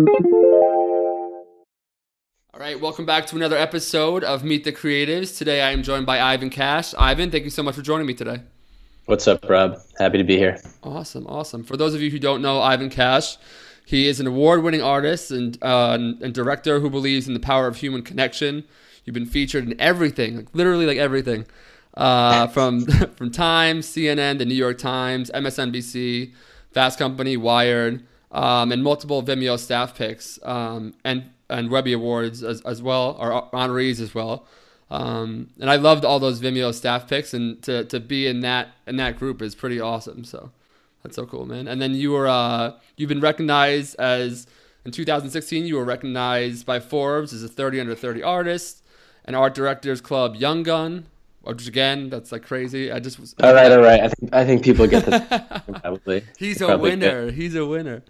All right, welcome back to another episode of Meet the Creatives. Today I am joined by Ivan Cash. Ivan, thank you so much for joining me today. What's up, Rob? Happy to be here. Awesome, awesome. For those of you who don't know Ivan Cash, he is an award-winning artist and, uh, and director who believes in the power of human connection. You've been featured in everything, like literally like everything, uh, from from Time, CNN, the New York Times, MSNBC, Fast Company, Wired, um, and multiple Vimeo staff picks. Um, and and Webby Awards as, as well, or honorees as well. Um, and I loved all those Vimeo staff picks, and to, to be in that in that group is pretty awesome. So that's so cool, man. And then you were uh, you've been recognized as in 2016 you were recognized by Forbes as a 30 under 30 artist, and Art Directors Club Young Gun, which again, that's like crazy. I just was. All right, all right. I think I think people get that probably. He's a winner. He's a winner.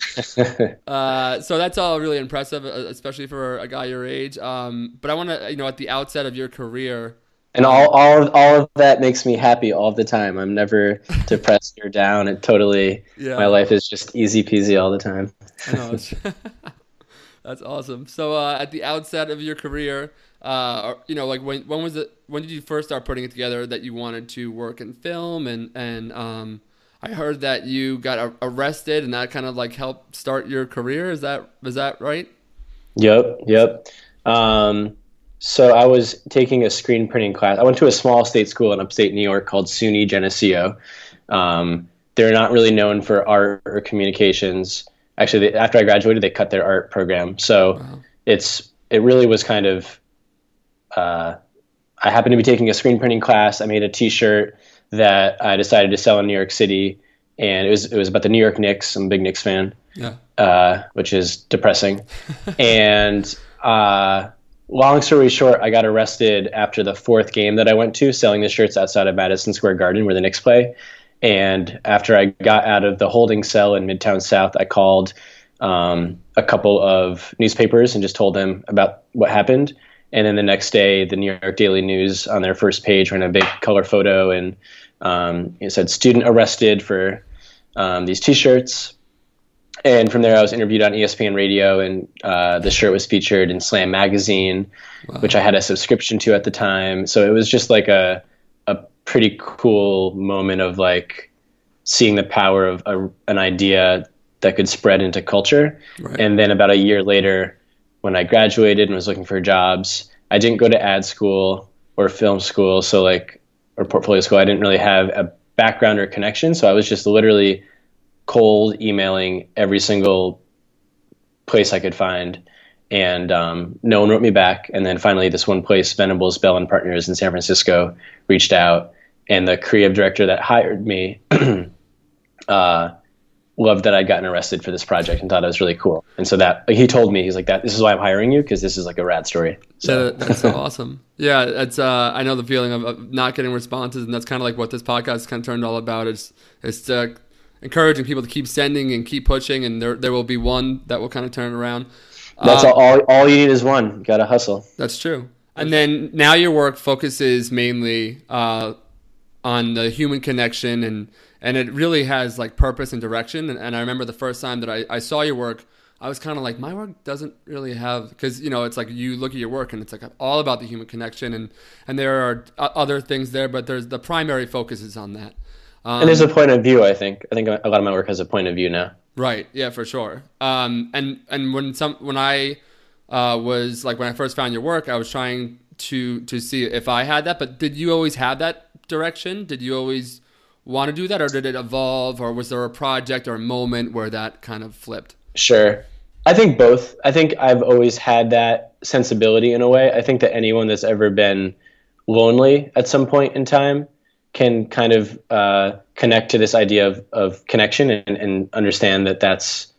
uh, so that's all really impressive, uh, especially for a guy your age. Um, but I want to, you know, at the outset of your career. And all, all, of, all of that makes me happy all the time. I'm never depressed or down. It totally, yeah. my life is just easy peasy all the time. that's awesome. So uh, at the outset of your career, uh, you know, like when when was it? When did you first start putting it together that you wanted to work in film? And and um, I heard that you got arrested, and that kind of like helped start your career. Is that is that right? Yep, yep. Um, so I was taking a screen printing class. I went to a small state school in upstate New York called SUNY Geneseo. Um, they're not really known for art or communications. Actually, they, after I graduated, they cut their art program. So wow. it's it really was kind of uh, I happened to be taking a screen printing class. I made a T-shirt that I decided to sell in New York City, and it was it was about the New York Knicks. I'm a big Knicks fan, yeah. uh, which is depressing. and uh, long story short, I got arrested after the fourth game that I went to, selling the shirts outside of Madison Square Garden where the Knicks play. And after I got out of the holding cell in Midtown South, I called um, a couple of newspapers and just told them about what happened. And then the next day, the New York Daily News on their first page ran a big color photo and um, it said student arrested for um, these T-shirts. And from there, I was interviewed on ESPN Radio, and uh, the shirt was featured in Slam Magazine, wow. which I had a subscription to at the time. So it was just like a a pretty cool moment of like seeing the power of a, an idea that could spread into culture. Right. And then about a year later, when I graduated and was looking for jobs, I didn't go to ad school or film school, so like or portfolio school. I didn't really have a background or connection, so I was just literally cold emailing every single place I could find, and um, no one wrote me back. And then finally, this one place, Venables Bell and Partners in San Francisco, reached out, and the creative director that hired me. uh, loved that I'd gotten arrested for this project and thought it was really cool. And so that like, he told me he's like that. This is why I'm hiring you because this is like a rad story. So that's so awesome. Yeah, it's uh, I know the feeling of, of not getting responses, and that's kind of like what this podcast kind of turned all about. Is is uh, encouraging people to keep sending and keep pushing, and there there will be one that will kind of turn it around. That's um, all. All you need is one. Got to hustle. That's true. And then now your work focuses mainly uh, on the human connection and and it really has like purpose and direction. And, and I remember the first time that I, I saw your work, I was kind of like, my work doesn't really have because you know it's like you look at your work and it's like all about the human connection and and there are other things there, but there's the primary focus is on that. Um, and there's a point of view. I think I think a lot of my work has a point of view now. Right. Yeah, for sure. Um, and and when some when I uh, was like when I first found your work, I was trying to to see if I had that. But did you always have that direction? Did you always want to do that, or did it evolve, or was there a project or a moment where that kind of flipped? Sure. I think both. I think I've always had that sensibility in a way. I think that anyone that's ever been lonely at some point in time can kind of uh, connect to this idea of, of connection and, and understand that that's.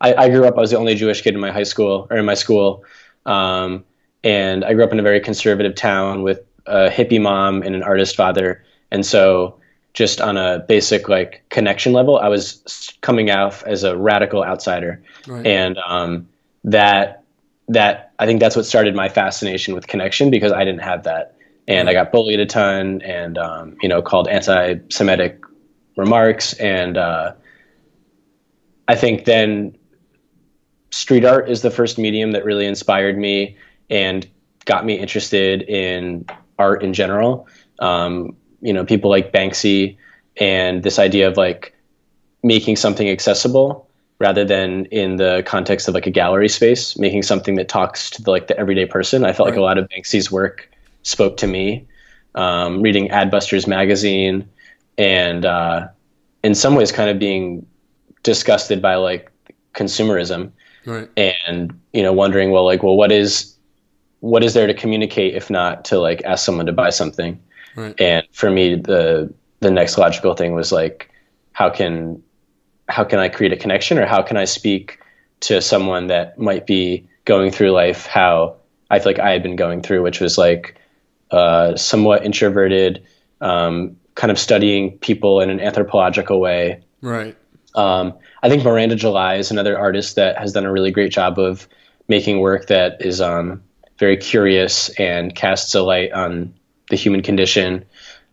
I, I, grew up. I was the only Jewish kid in my high school or in my school, um, and I grew up in a very conservative town with a hippie mom and an artist father, and so just on a basic like connection level, I was coming out as a radical outsider, right. and um, that that I think that's what started my fascination with connection because I didn't have that, and right. I got bullied a ton, and um, you know called anti-Semitic remarks, and uh, I think then street art is the first medium that really inspired me and got me interested in art in general. Um, you know, people like Banksy and this idea of like making something accessible rather than in the context of like a gallery space, making something that talks to the, like the everyday person. I felt right. like a lot of Banksy's work spoke to me. Um, reading Adbusters magazine and uh, in some ways kind of being disgusted by like consumerism right. and you know wondering well like well what is what is there to communicate if not to like ask someone to buy something? Right. and for me the the next logical thing was like how can how can i create a connection or how can i speak to someone that might be going through life how i feel like i had been going through which was like uh, somewhat introverted um, kind of studying people in an anthropological way. Right. Um, I think Miranda July is another artist that has done a really great job of making work that is um, very curious and casts a light on the human condition.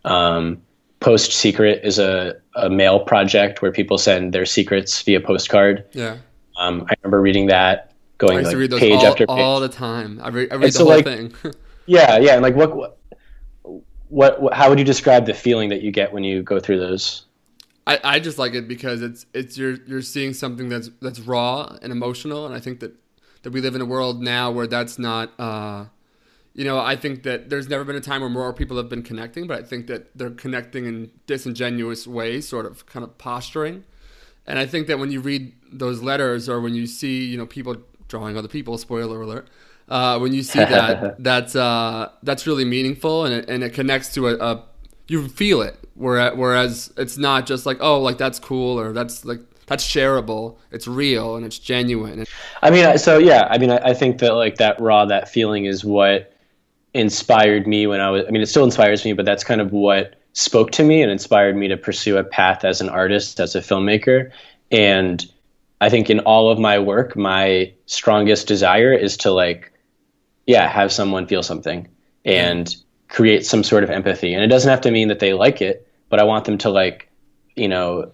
Um, Post Secret is a, a mail project where people send their secrets via postcard. Yeah. Um, I remember reading that, going like page all, after page. all the time. I read, I read the so whole like, thing. yeah, yeah, and like what, what, what, how would you describe the feeling that you get when you go through those? I, I just like it because it's it's you're you're seeing something that's that's raw and emotional, and I think that that we live in a world now where that's not. Uh, you know, I think that there's never been a time where more people have been connecting, but I think that they're connecting in disingenuous ways, sort of kind of posturing. And I think that when you read those letters or when you see, you know, people drawing other people, spoiler alert, uh, when you see that, that's uh, that's really meaningful and it, and it connects to a, a you feel it. Whereas, whereas it's not just like oh like that's cool or that's like that's shareable. It's real and it's genuine. I mean, so yeah, I mean, I, think that like that raw, that feeling is what inspired me when I was. I mean, it still inspires me, but that's kind of what spoke to me and inspired me to pursue a path as an artist, as a filmmaker. And I think in all of my work, my strongest desire is to like, yeah, have someone feel something and create some sort of empathy. And it doesn't have to mean that they like it, but I want them to like, you know,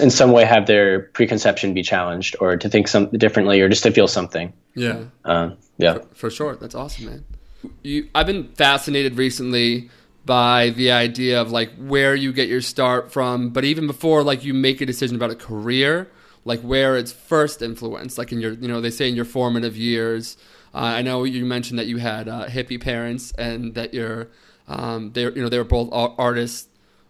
in some way have their preconception be challenged or to think some differently or just to feel something. Yeah. Uh, yeah. For, for, sure. That's awesome, man. You, I've been fascinated recently by the idea of like where you get your start from, but even before like you make a decision about a career, like where it's first influenced, like in your, you know, they say in your formative years, uh, I know you mentioned that you had uh, hippie parents and that you're, um, they you know they were both artists.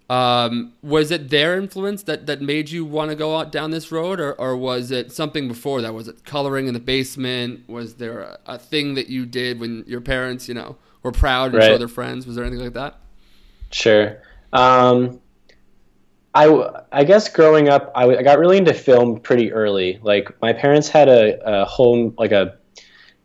Um, was it their influence that, that made you want to go out down this road, or, or was it something before that? Was it coloring in the basement? Was there a, a thing that you did when your parents, you know, were proud and right. show their friends? Was there anything like that? Sure. Um, I, I guess growing up, I, I got really into film pretty early. Like my parents had a, a home, like a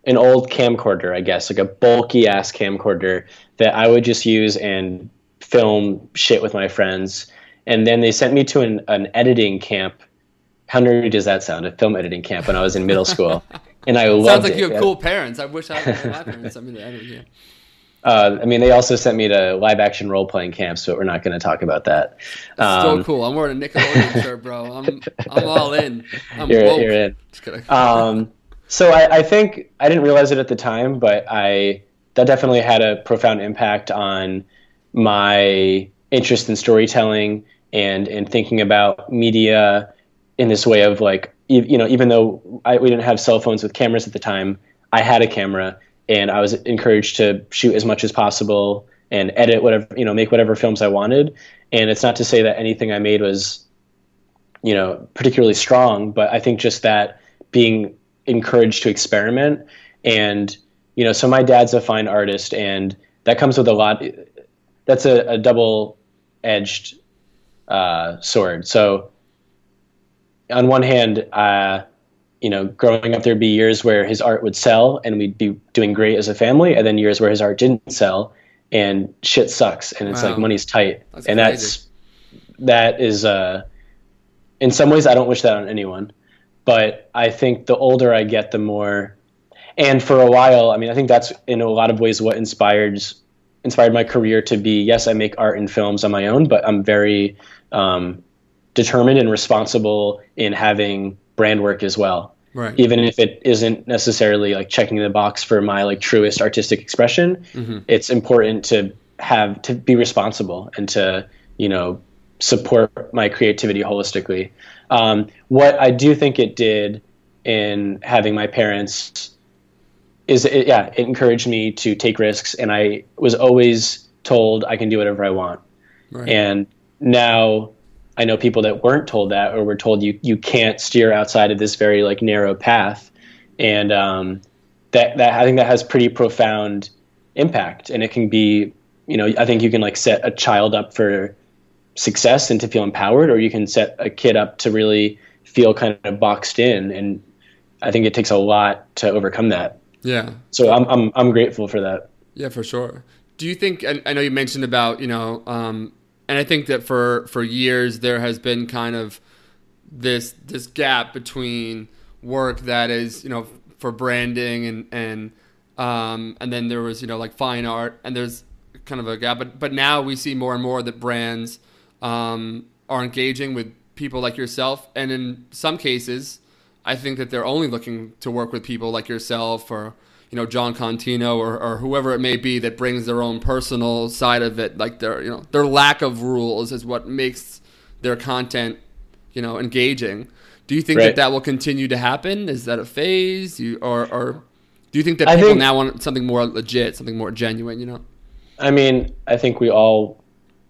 an old camcorder, I guess, like a bulky ass camcorder that I would just use and film shit with my friends. And then they sent me to an, an editing camp. How nerdy does that sound? A film editing camp when I was in middle school, and I loved it. Sounds like it. you have cool parents. I wish I had my parents sent me to editing camp. Uh, I mean, they also sent me to live action role playing camps, but we're not going to talk about that. Um, so cool. I'm wearing a Nickelodeon shirt, bro. I'm I'm all in. I'm you're, woke. you're in. Um, so I, I think I didn't realize it at the time, but I that definitely had a profound impact on my interest in storytelling and and thinking about media in this way of like you know even though I, we didn't have cell phones with cameras at the time i had a camera and i was encouraged to shoot as much as possible and edit whatever you know make whatever films i wanted. And it's not to say that anything i made was you know particularly strong but i think just that being encouraged to experiment and you know so my dad's a fine artist and that comes with a lot that's a, a double edged uh, sword so on one hand uh, you know growing up there'd be years where his art would sell and we'd be doing great as a family and then years where his art didn't sell and shit sucks and it's wow. like money's tight that's and crazy. that's that is uh in some ways i don't wish that on anyone but I think the older I get, the more. And for a while, I mean, I think that's in a lot of ways what inspires inspired my career to be. Yes, I make art and films on my own, but I'm very um, determined and responsible in having brand work as well. Right. even if it isn't necessarily like checking the box for my like truest artistic expression Mm-hmm. it's important to have to be responsible and to you know support my creativity holistically um, what i do think it did in having my parents is it, yeah it encouraged me to take risks and i was always told i can do whatever i want Right. and now I know people that weren't told that or were told you you can't steer outside of this very like narrow path, and um, that that I think that has pretty profound impact, and it can be you know I think you can like set a child up for success and to feel empowered, or you can set a kid up to really feel kind of boxed in, and I think it takes a lot to overcome that. Yeah. So I'm I'm I'm grateful for that. Yeah, for sure. Do you think? I, I know you mentioned about you know, um, and I think that for for years there has been kind of this this gap between work that is you know for branding and and um, and then there was you know like fine art and there's kind of a gap. But but now we see more and more that brands um, are engaging with people like yourself, and in some cases, I think that they're only looking to work with people like yourself or you know Jon Contino or, or whoever it may be that brings their own personal side of it. Like their you know their lack of rules is what makes their content you know engaging. Do you think Right. that that will continue to happen? Is that a phase? You or or do you think that people think- now want something more legit, something more genuine? You know. I mean, I think we all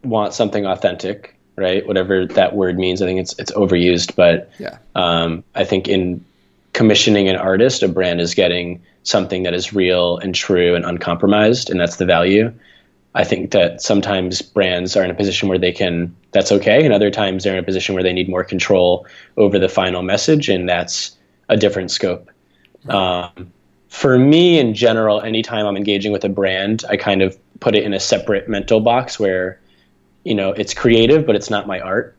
want something authentic, right? Whatever that word means. I think it's it's overused, but Yeah. um, I think in commissioning an artist, a brand is getting something that is real and true and uncompromised, and that's the value. I think that sometimes brands are in a position where they can, that's okay, and other times they're in a position where they need more control over the final message, and that's a different scope. Um, for me, in general, anytime I'm engaging with a brand, I kind of put it in a separate mental box where, you know, it's creative, but it's not my art.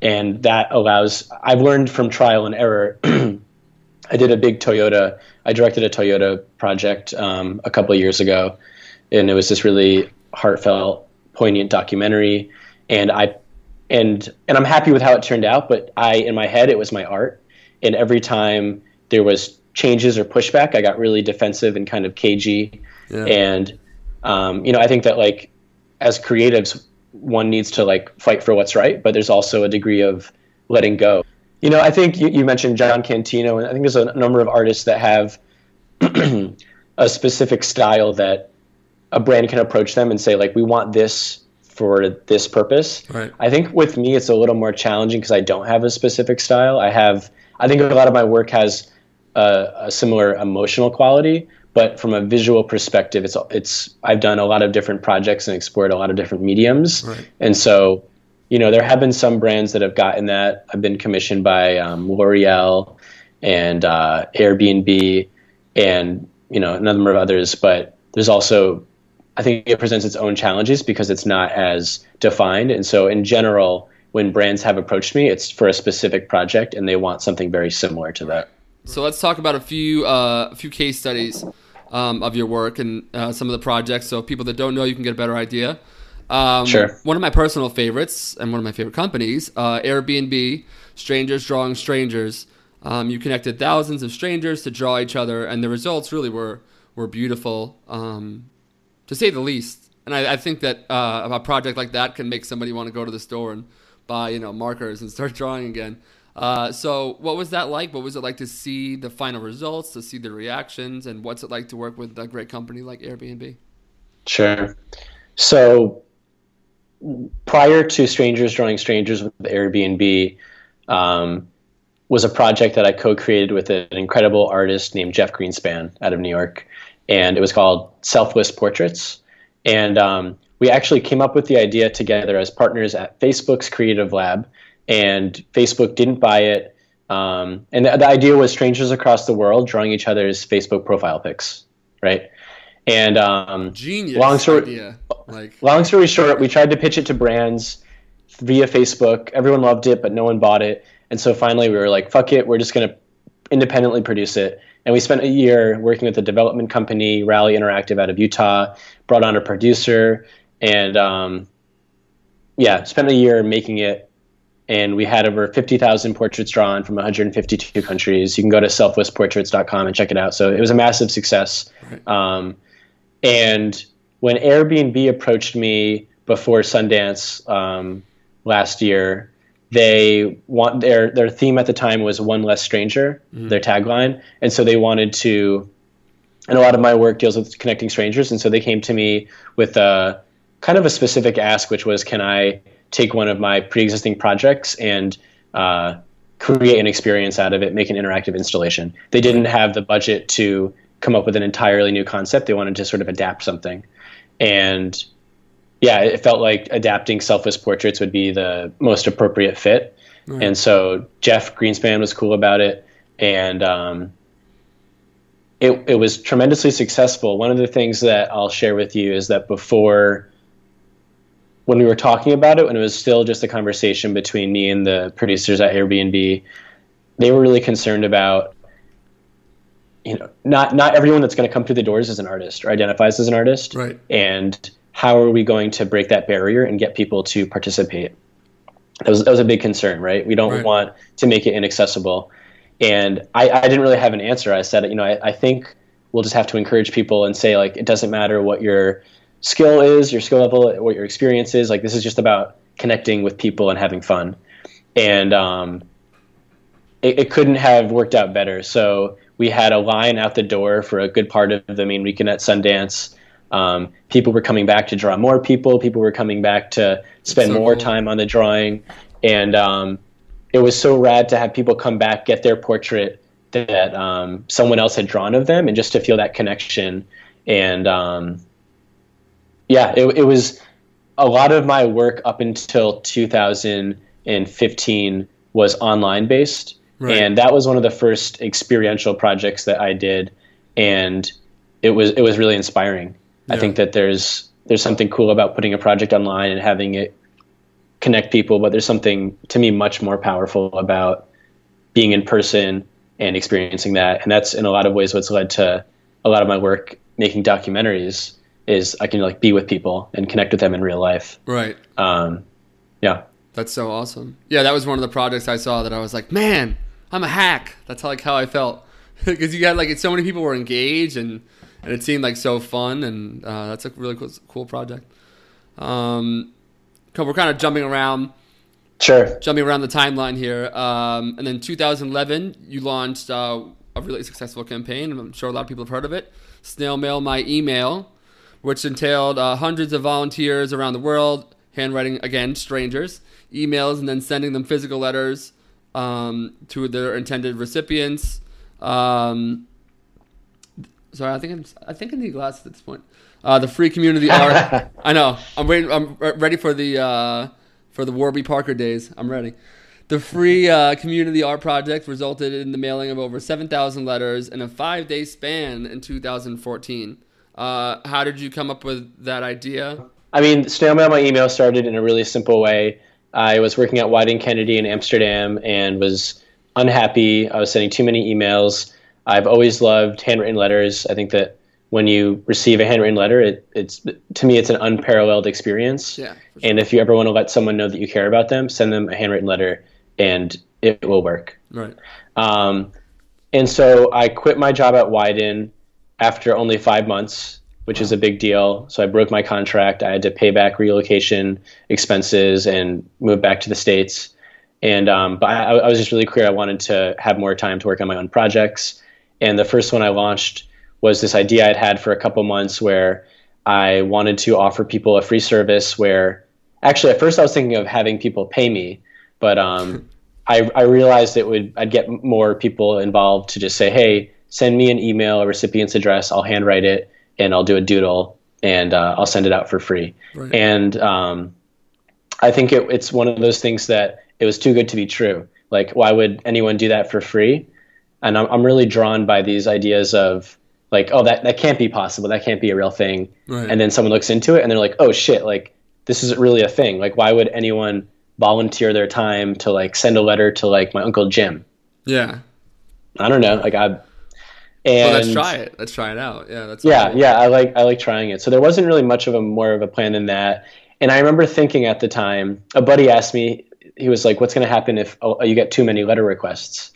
And that allows i've learned from trial and error. I did a big toyota i directed a toyota project um, a couple of years ago and it was this really heartfelt poignant documentary. And i and and i'm happy with how it turned out but i in my head it was my art. And every time there was changes or pushback i got really defensive and kind of cagey. Yeah. and um, you know i think that like as creatives one needs to like fight for what's right, but there's also a degree of letting go. You know, I think you, you mentioned Jon Contino, and I think there's a number of artists that have a specific style that a brand can approach them and say, like, we want this for this purpose. Right. I think with me, it's a little more challenging because I don't have a specific style. I have, I think a lot of my work has a, a similar emotional quality, but from a visual perspective, it's it's I've done a lot of different projects and explored a lot of different mediums, Right. and so you know there have been some brands that have gotten that. I've been commissioned by um, L'Oreal and uh, Airbnb, and you know a number of others, but there's also I think it presents its own challenges because it's not as defined, and so in general. When brands have approached me, it's for a specific project, and they want something very similar to that. So let's talk about a few uh, a few case studies um, of your work and uh, some of the projects, so people that don't know you can get a better idea. Um, Sure. One of my personal favorites and one of my favorite companies, uh, Airbnb, Strangers Drawing Strangers. Um, you connected thousands of strangers to draw each other, and the results really were were beautiful, um, to say the least. And I, I think that uh, a project like that can make somebody want to go to the store and buy you know markers and start drawing again. Uh, so, what was that like? What was it like to see the final results, to see the reactions, and what's it like to work with a great company like Airbnb? Sure. So prior to Strangers Drawing Strangers with Airbnb, um, was a project that I co-created with an incredible artist named Jeff Greenspan out of New York, and it was called Selfless Portraits. And um, we actually came up with the idea together as partners at Facebook's Creative Lab, and Facebook didn't buy it. Um, and the, the idea was strangers across the world drawing each other's Facebook profile pics, right? And um, Genius Long story- idea. Like, long story short, we tried to pitch it to brands via Facebook. Everyone loved it, but no one bought it. And so finally, we were like, "Fuck it, we're just going to independently produce it." And we spent a year working with a development company, Rally Interactive, out of Utah. Brought on a producer, and um, yeah, spent a year making it and we had over 50,000 portraits drawn from 152 countries. You can go to selflessportraits.com and check it out. So it was a massive success. Right. Um, and when Airbnb approached me before Sundance um, last year, they want their their theme at the time was one less stranger, mm-hmm. their tagline, and so they wanted to. And a lot of my work deals with connecting strangers, and so they came to me with a kind of a specific ask, which was, "Can I take one of my pre-existing projects and uh, create an experience out of it, make an interactive installation. They didn't have the budget to come up with an entirely new concept. They wanted to sort of adapt something, and yeah, it felt like adapting selfless portraits would be the most appropriate fit. Right. And so Jeff Greenspan was cool about it, and um, it it was tremendously successful. One of the things that I'll share with you is that before when we were talking about it, when it was still just a conversation between me and the producers at Airbnb, they were really concerned about you know not not everyone that's going to come through the doors is an artist or identifies as an artist, right? And how are we going to break that barrier and get people to participate? That was that was a big concern, right? We don't right. want to make it inaccessible, and I, I didn't really have an answer. I said, you know, I, I think we'll just have to encourage people and say like it doesn't matter what your skill is, your skill level, what your experience is. Like this is just about connecting with people and having fun. And um, it, it, couldn't have worked out better. So we had a line out the door for a good part of the main weekend at Sundance. Um, people were coming back to draw more people. People were coming back to spend so more cool. time on the drawing. And um, it was so rad to have people come back, get their portrait that um, someone else had drawn of them, and just to feel that connection. And um, yeah, it, it was a lot of my work up until 2015 was online based. Right. And that was one of the first experiential projects that I did. And it was, it was really inspiring. Yeah. I think that there's, there's something cool about putting a project online and having it connect people, but there's something to me much more powerful about being in person and experiencing that. And that's in a lot of ways what's led to a lot of my work making documentaries is I can like be with people and connect with them in real life. Right. Um, yeah. That's so awesome. Yeah, that was one of the projects I saw that I was like, man, I'm a hack. That's how, like how I felt because you got like so many people were engaged and and it seemed like so fun and uh, that's a really cool, cool project. Um, we're kind of jumping around. Sure. Jumping around the timeline here. Um, and then 2011, you launched uh, a really successful campaign. I'm sure a lot of people have heard of it. Snail mail my email which entailed uh, hundreds of volunteers around the world, handwriting again strangers, emails, and then sending them physical letters um, to their intended recipients. Um, sorry, I think I'm, I think I need glasses at this point. Uh, the free community art. I know. I'm waiting. I'm ready for the uh, for the Warby Parker days. I'm ready. The free uh, community art project resulted in the mailing of over 7,000 letters in a five day span in 2014. Uh, how did you come up with that idea? I mean, snail mail my email started in a really simple way. I was working at Wieden+Kennedy in Amsterdam and was unhappy. I was sending too many emails. I've always loved handwritten letters. I think that when you receive a handwritten letter, it, it's to me it's an unparalleled experience. Yeah. Sure. And if you ever want to let someone know that you care about them, send them a handwritten letter, and it will work. Right. Um, and so I quit my job at Wieden after only five months, which wow. is a big deal. So I broke my contract. I had to pay back relocation expenses and move back to the states. And um, but I, I was just really clear I wanted to have more time to work on my own projects. And the first one I launched was this idea I'd had for a couple months where I wanted to offer people a free service where actually at first I was thinking of having people pay me, but um, I, I realized it would I'd get more people involved to just say, hey, send me an email, a recipient's address. I'll handwrite it and I'll do a doodle and uh, I'll send it out for free. Right. And um, I think it, it's one of those things that it was too good to be true. Like, why would anyone do that for free? And I'm, I'm really drawn by these ideas of like, oh, that, that can't be possible. That can't be a real thing. Right. And then someone looks into it and they're like, oh shit, like this isn't really a thing. Like, why would anyone volunteer their time to like send a letter to like my uncle Jim? Yeah. I don't know. Like I, and well, let's try it. Let's try it out. Yeah, that's yeah, yeah. I like I like trying it. So there wasn't really much of a more of a plan than that. And I remember thinking at the time, a buddy asked me, he was like, "What's going to happen if oh, you get too many letter requests?"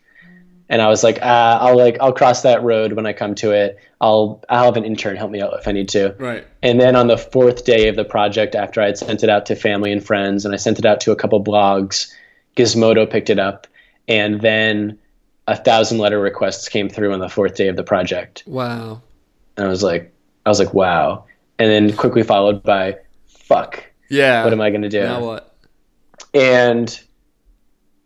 And I was like, uh, "I'll like I'll cross that road when I come to it. I'll I'll have an intern help me out if I need to." Right. And then on the fourth day of the project, after I had sent it out to family and friends, and I sent it out to a couple blogs, Gizmodo picked it up, and then a thousand letter requests came through on the fourth day of the project. Wow. And I was like, I was like, wow. And then quickly followed by, fuck. Yeah. What am I going to do? Now what? And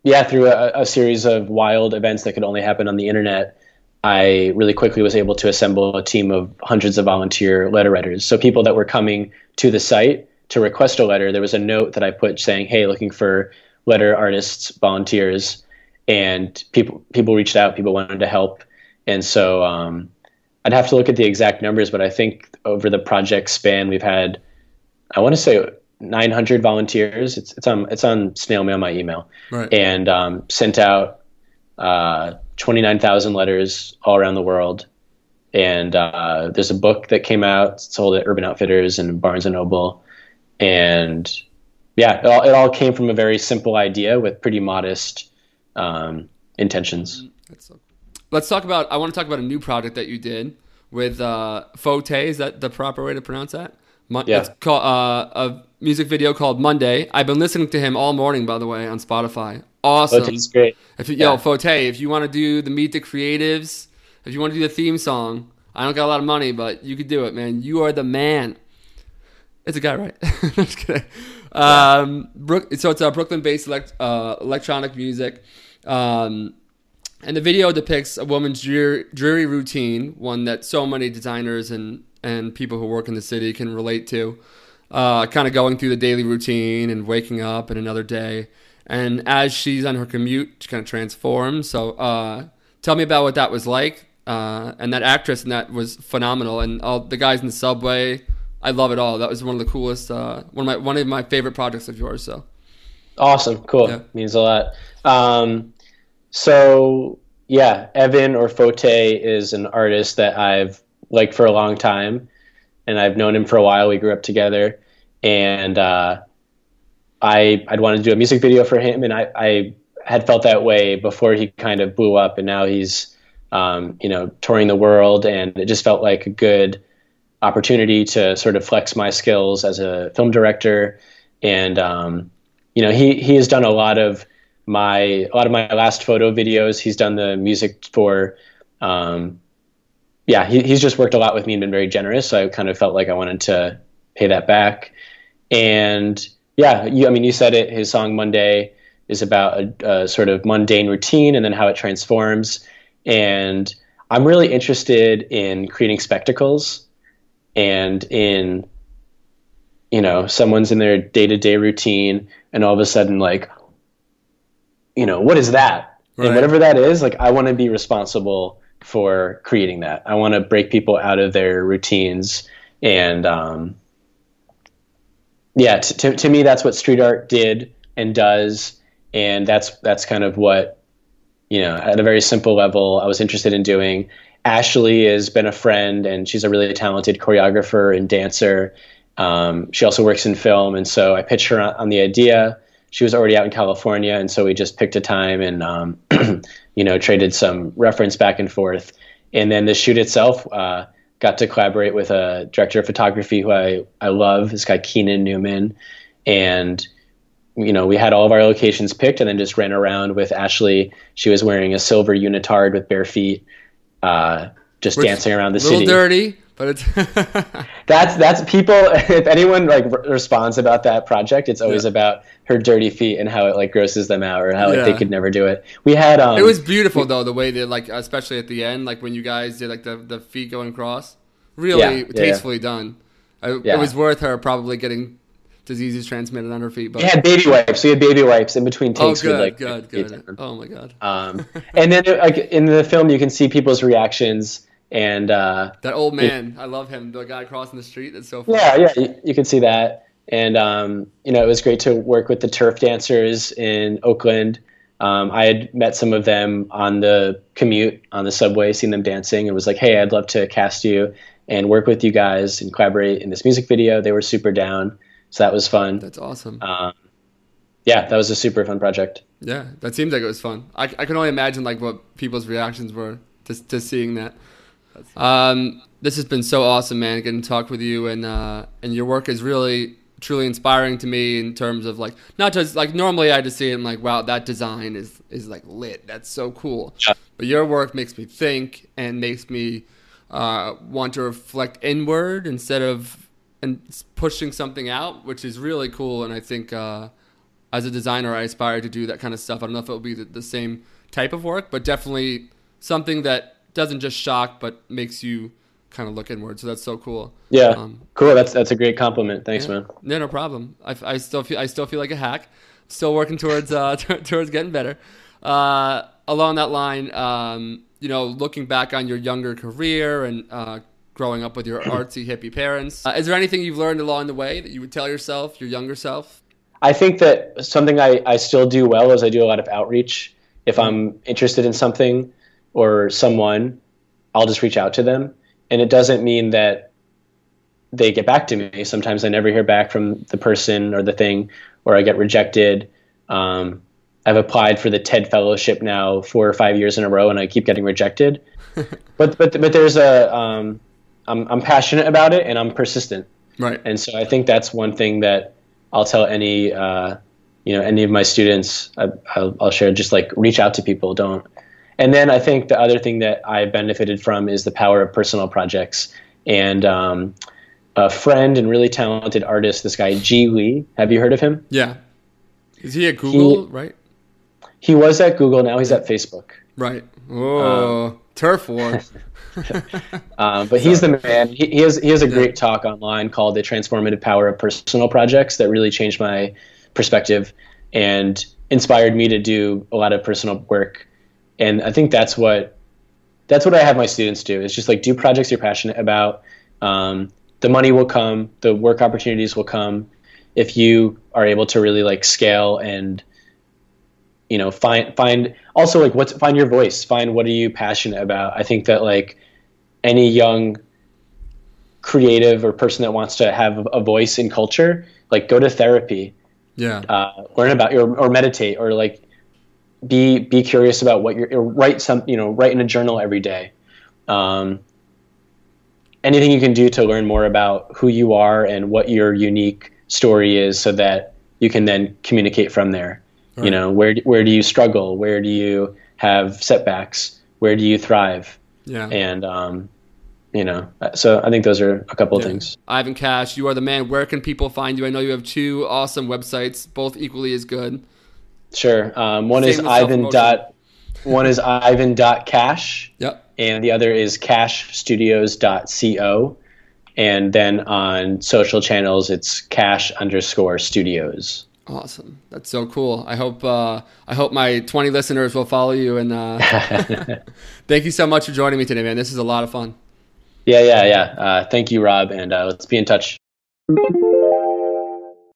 yeah, through a, a, series of wild events that could only happen on the internet, I really quickly was able to assemble a team of hundreds of volunteer letter writers. So people that were coming to the site to request a letter, there was a note that I put saying, "Hey, looking for letter artists, volunteers," and people people reached out. People wanted to help, and so um, I'd have to look at the exact numbers, but I think over the project span, we've had, I want to say 900 volunteers. It's it's on it's on snail mail my email, right. and um, sent out uh, 29,000 letters all around the world. And uh, there's a book that came out sold at Urban Outfitters and Barnes and Noble, and yeah, it all, it all came from a very simple idea with pretty modest um, intentions. So Let's talk about. I want to talk about a new project that you did with uh, Photay. Is that the proper way to pronounce that? Mo- yeah. It's called uh, a music video called Monday. I've been listening to him all morning, by the way, on Spotify. Awesome. Photay's great. If you, yeah. Yo, Photay, if you want to do the Meet the Creatives, if you want to do the theme song, I don't got a lot of money, but you could do it, man. You are the man. It's a guy, right? just kidding. Um, Brook, so it's a Brooklyn-based elect, uh, electronic music. Um, and the video depicts a woman's dreary, dreary routine, one that so many designers and, and people who work in the city can relate to. Uh, kind of going through the daily routine and waking up in another day. And as she's on her commute, she kind of transforms. So uh, tell me about what that was like. Uh, and that actress and that was phenomenal. And all the guys in the subway, I love it all. That was one of the coolest, uh, one of my one of my favorite projects of yours. So awesome, cool, yeah. means a lot. Um, so yeah, Evan or Photay is an artist that I've liked for a long time, and I've known him for a while. We grew up together, and uh, I I'd wanted to do a music video for him, and I, I had felt that way before he kind of blew up, and now he's um, you know touring the world, and it just felt like a good opportunity to sort of flex my skills as a film director, and um, you know he he has done a lot of my a lot of my last photo videos. He's done the music for. Um, yeah, he, he's just worked a lot with me and been very generous. So I kind of felt like I wanted to pay that back. And yeah, you, I mean, you said it. His song Monday is about a, a sort of mundane routine and then how it transforms. And I'm really interested in creating spectacles and in you know someone's in their day-to-day routine and all of a sudden like you know, what is that? Right. And whatever that is, like I want to be responsible for creating that. I want to break people out of their routines and um, yeah, t- to, to me, that's what street art did and does. And that's, that's kind of what, you know, at a very simple level, I was interested in doing. Ashley has been a friend and she's a really talented choreographer and dancer. Um, she also works in film. And so I pitched her on, on the idea she was already out in California, and so we just picked a time and um, you know traded some reference back and forth. And then the shoot itself uh, got to collaborate with a director of photography who I I love, this guy Keenan Newman, and you know we had all of our locations picked, and then just ran around with Ashley. She was wearing a silver unitard with bare feet. Uh, just dancing around the city. Little dirty, but it's that's that's people. If anyone like re- responds about that project, it's always yeah. about her dirty feet and how it like grosses them out, or how like, yeah. they could never do it. We had um, it was beautiful we, though the way they like, especially at the end, like when you guys did like the the feet going across, really yeah, tastefully done. I, it was worth her probably getting diseases transmitted on her feet. But we had baby wipes. We had baby wipes in between oh, takes. Oh, good, like, good, good. Oh my god. Um, and then like in the film, you can see people's reactions and uh, that old man, it, I love him. The guy crossing the street. That's so funny. Yeah, yeah, you, you can see that. And um, you know, it was great to work with the turf dancers in Oakland. Um, I had met some of them on the commute on the subway, seen them dancing, and was like, "Hey, I'd love to cast you and work with you guys and collaborate in this music video." They were super down, so that was fun. That's awesome. Um, yeah, that was a super fun project. Yeah, that seems like it was fun. I, I can only imagine like what people's reactions were to, to seeing that. Um, this has been so awesome, man. Getting to talk with you, and uh, and your work is really truly inspiring to me in terms of like not just like normally I just see it and like wow that design is is like lit. That's so cool. Yeah. But your work makes me think and makes me uh, want to reflect inward instead of and pushing something out, which is really cool. And I think uh, as a designer, I aspire to do that kind of stuff. I don't know if it'll be the, the same type of work, but definitely something that doesn't just shock but makes you kind of look inward. So that's so cool. Yeah, Um, cool. That's that's a great compliment. Thanks, yeah. man. No, no problem. I, I still feel I still feel like a hack. Still working towards uh, t- towards getting better. Uh, along that line, um, you know, looking back on your younger career and uh, growing up with your artsy hippie parents, uh, is there anything you've learned along the way that you would tell yourself, your younger self? I think that something I, I still do well is I do a lot of outreach. If I'm interested in something or someone, I'll just reach out to them. And it doesn't mean that they get back to me. Sometimes I never hear back from the person or the thing, or I get rejected. Um, I've applied for the TED Fellowship now four or five years in a row, and I keep getting rejected. but but but there's a um, I'm I'm passionate about it, and I'm persistent. Right. And so I think that's one thing that I'll tell any, uh, you know, any of my students. I, I'll, I'll share just like reach out to people. Don't. And then I think the other thing that I benefited from is the power of personal projects. And um, a friend and really talented artist, this guy Ji Lee. Have you heard of him? Yeah. Is he at Google? right. He was at Google. Now he's at Facebook. Right. Oh, turf war. Um, but he's the man. He, he has he has a great talk online called "The Transformative Power of Personal Projects" that really changed my perspective and inspired me to do a lot of personal work. And I think that's what that's what I have my students do. Is just like do projects you're passionate about. Um, the money will come. The work opportunities will come if you are able to really like scale and you know find find also like what's find your voice find what are you passionate about i think that like any young creative or person that wants to have a voice in culture like go to therapy Yeah. uh, learn about your or meditate or like be be curious about what you're or write some you know write in a journal every day um, anything you can do to learn more about who you are and what your unique story is so that you can then communicate from there you know where where do you struggle where do you have setbacks where do you thrive Yeah. and um, you know so i think those are a couple of things Ivan Cash, you are the man. Where can people find you? I know you have two awesome websites, both equally as good. Sure um, one is ivan dot one is ivan dot cash Yep. and the other is cashstudios.co and then on social channels it's cash underscore studios Awesome. That's so cool. I hope uh, I hope my 20 listeners will follow you. And uh, thank you so much for joining me today, man. This is a lot of fun. yeah yeah yeah uh, thank you rob and uh, let's be in touch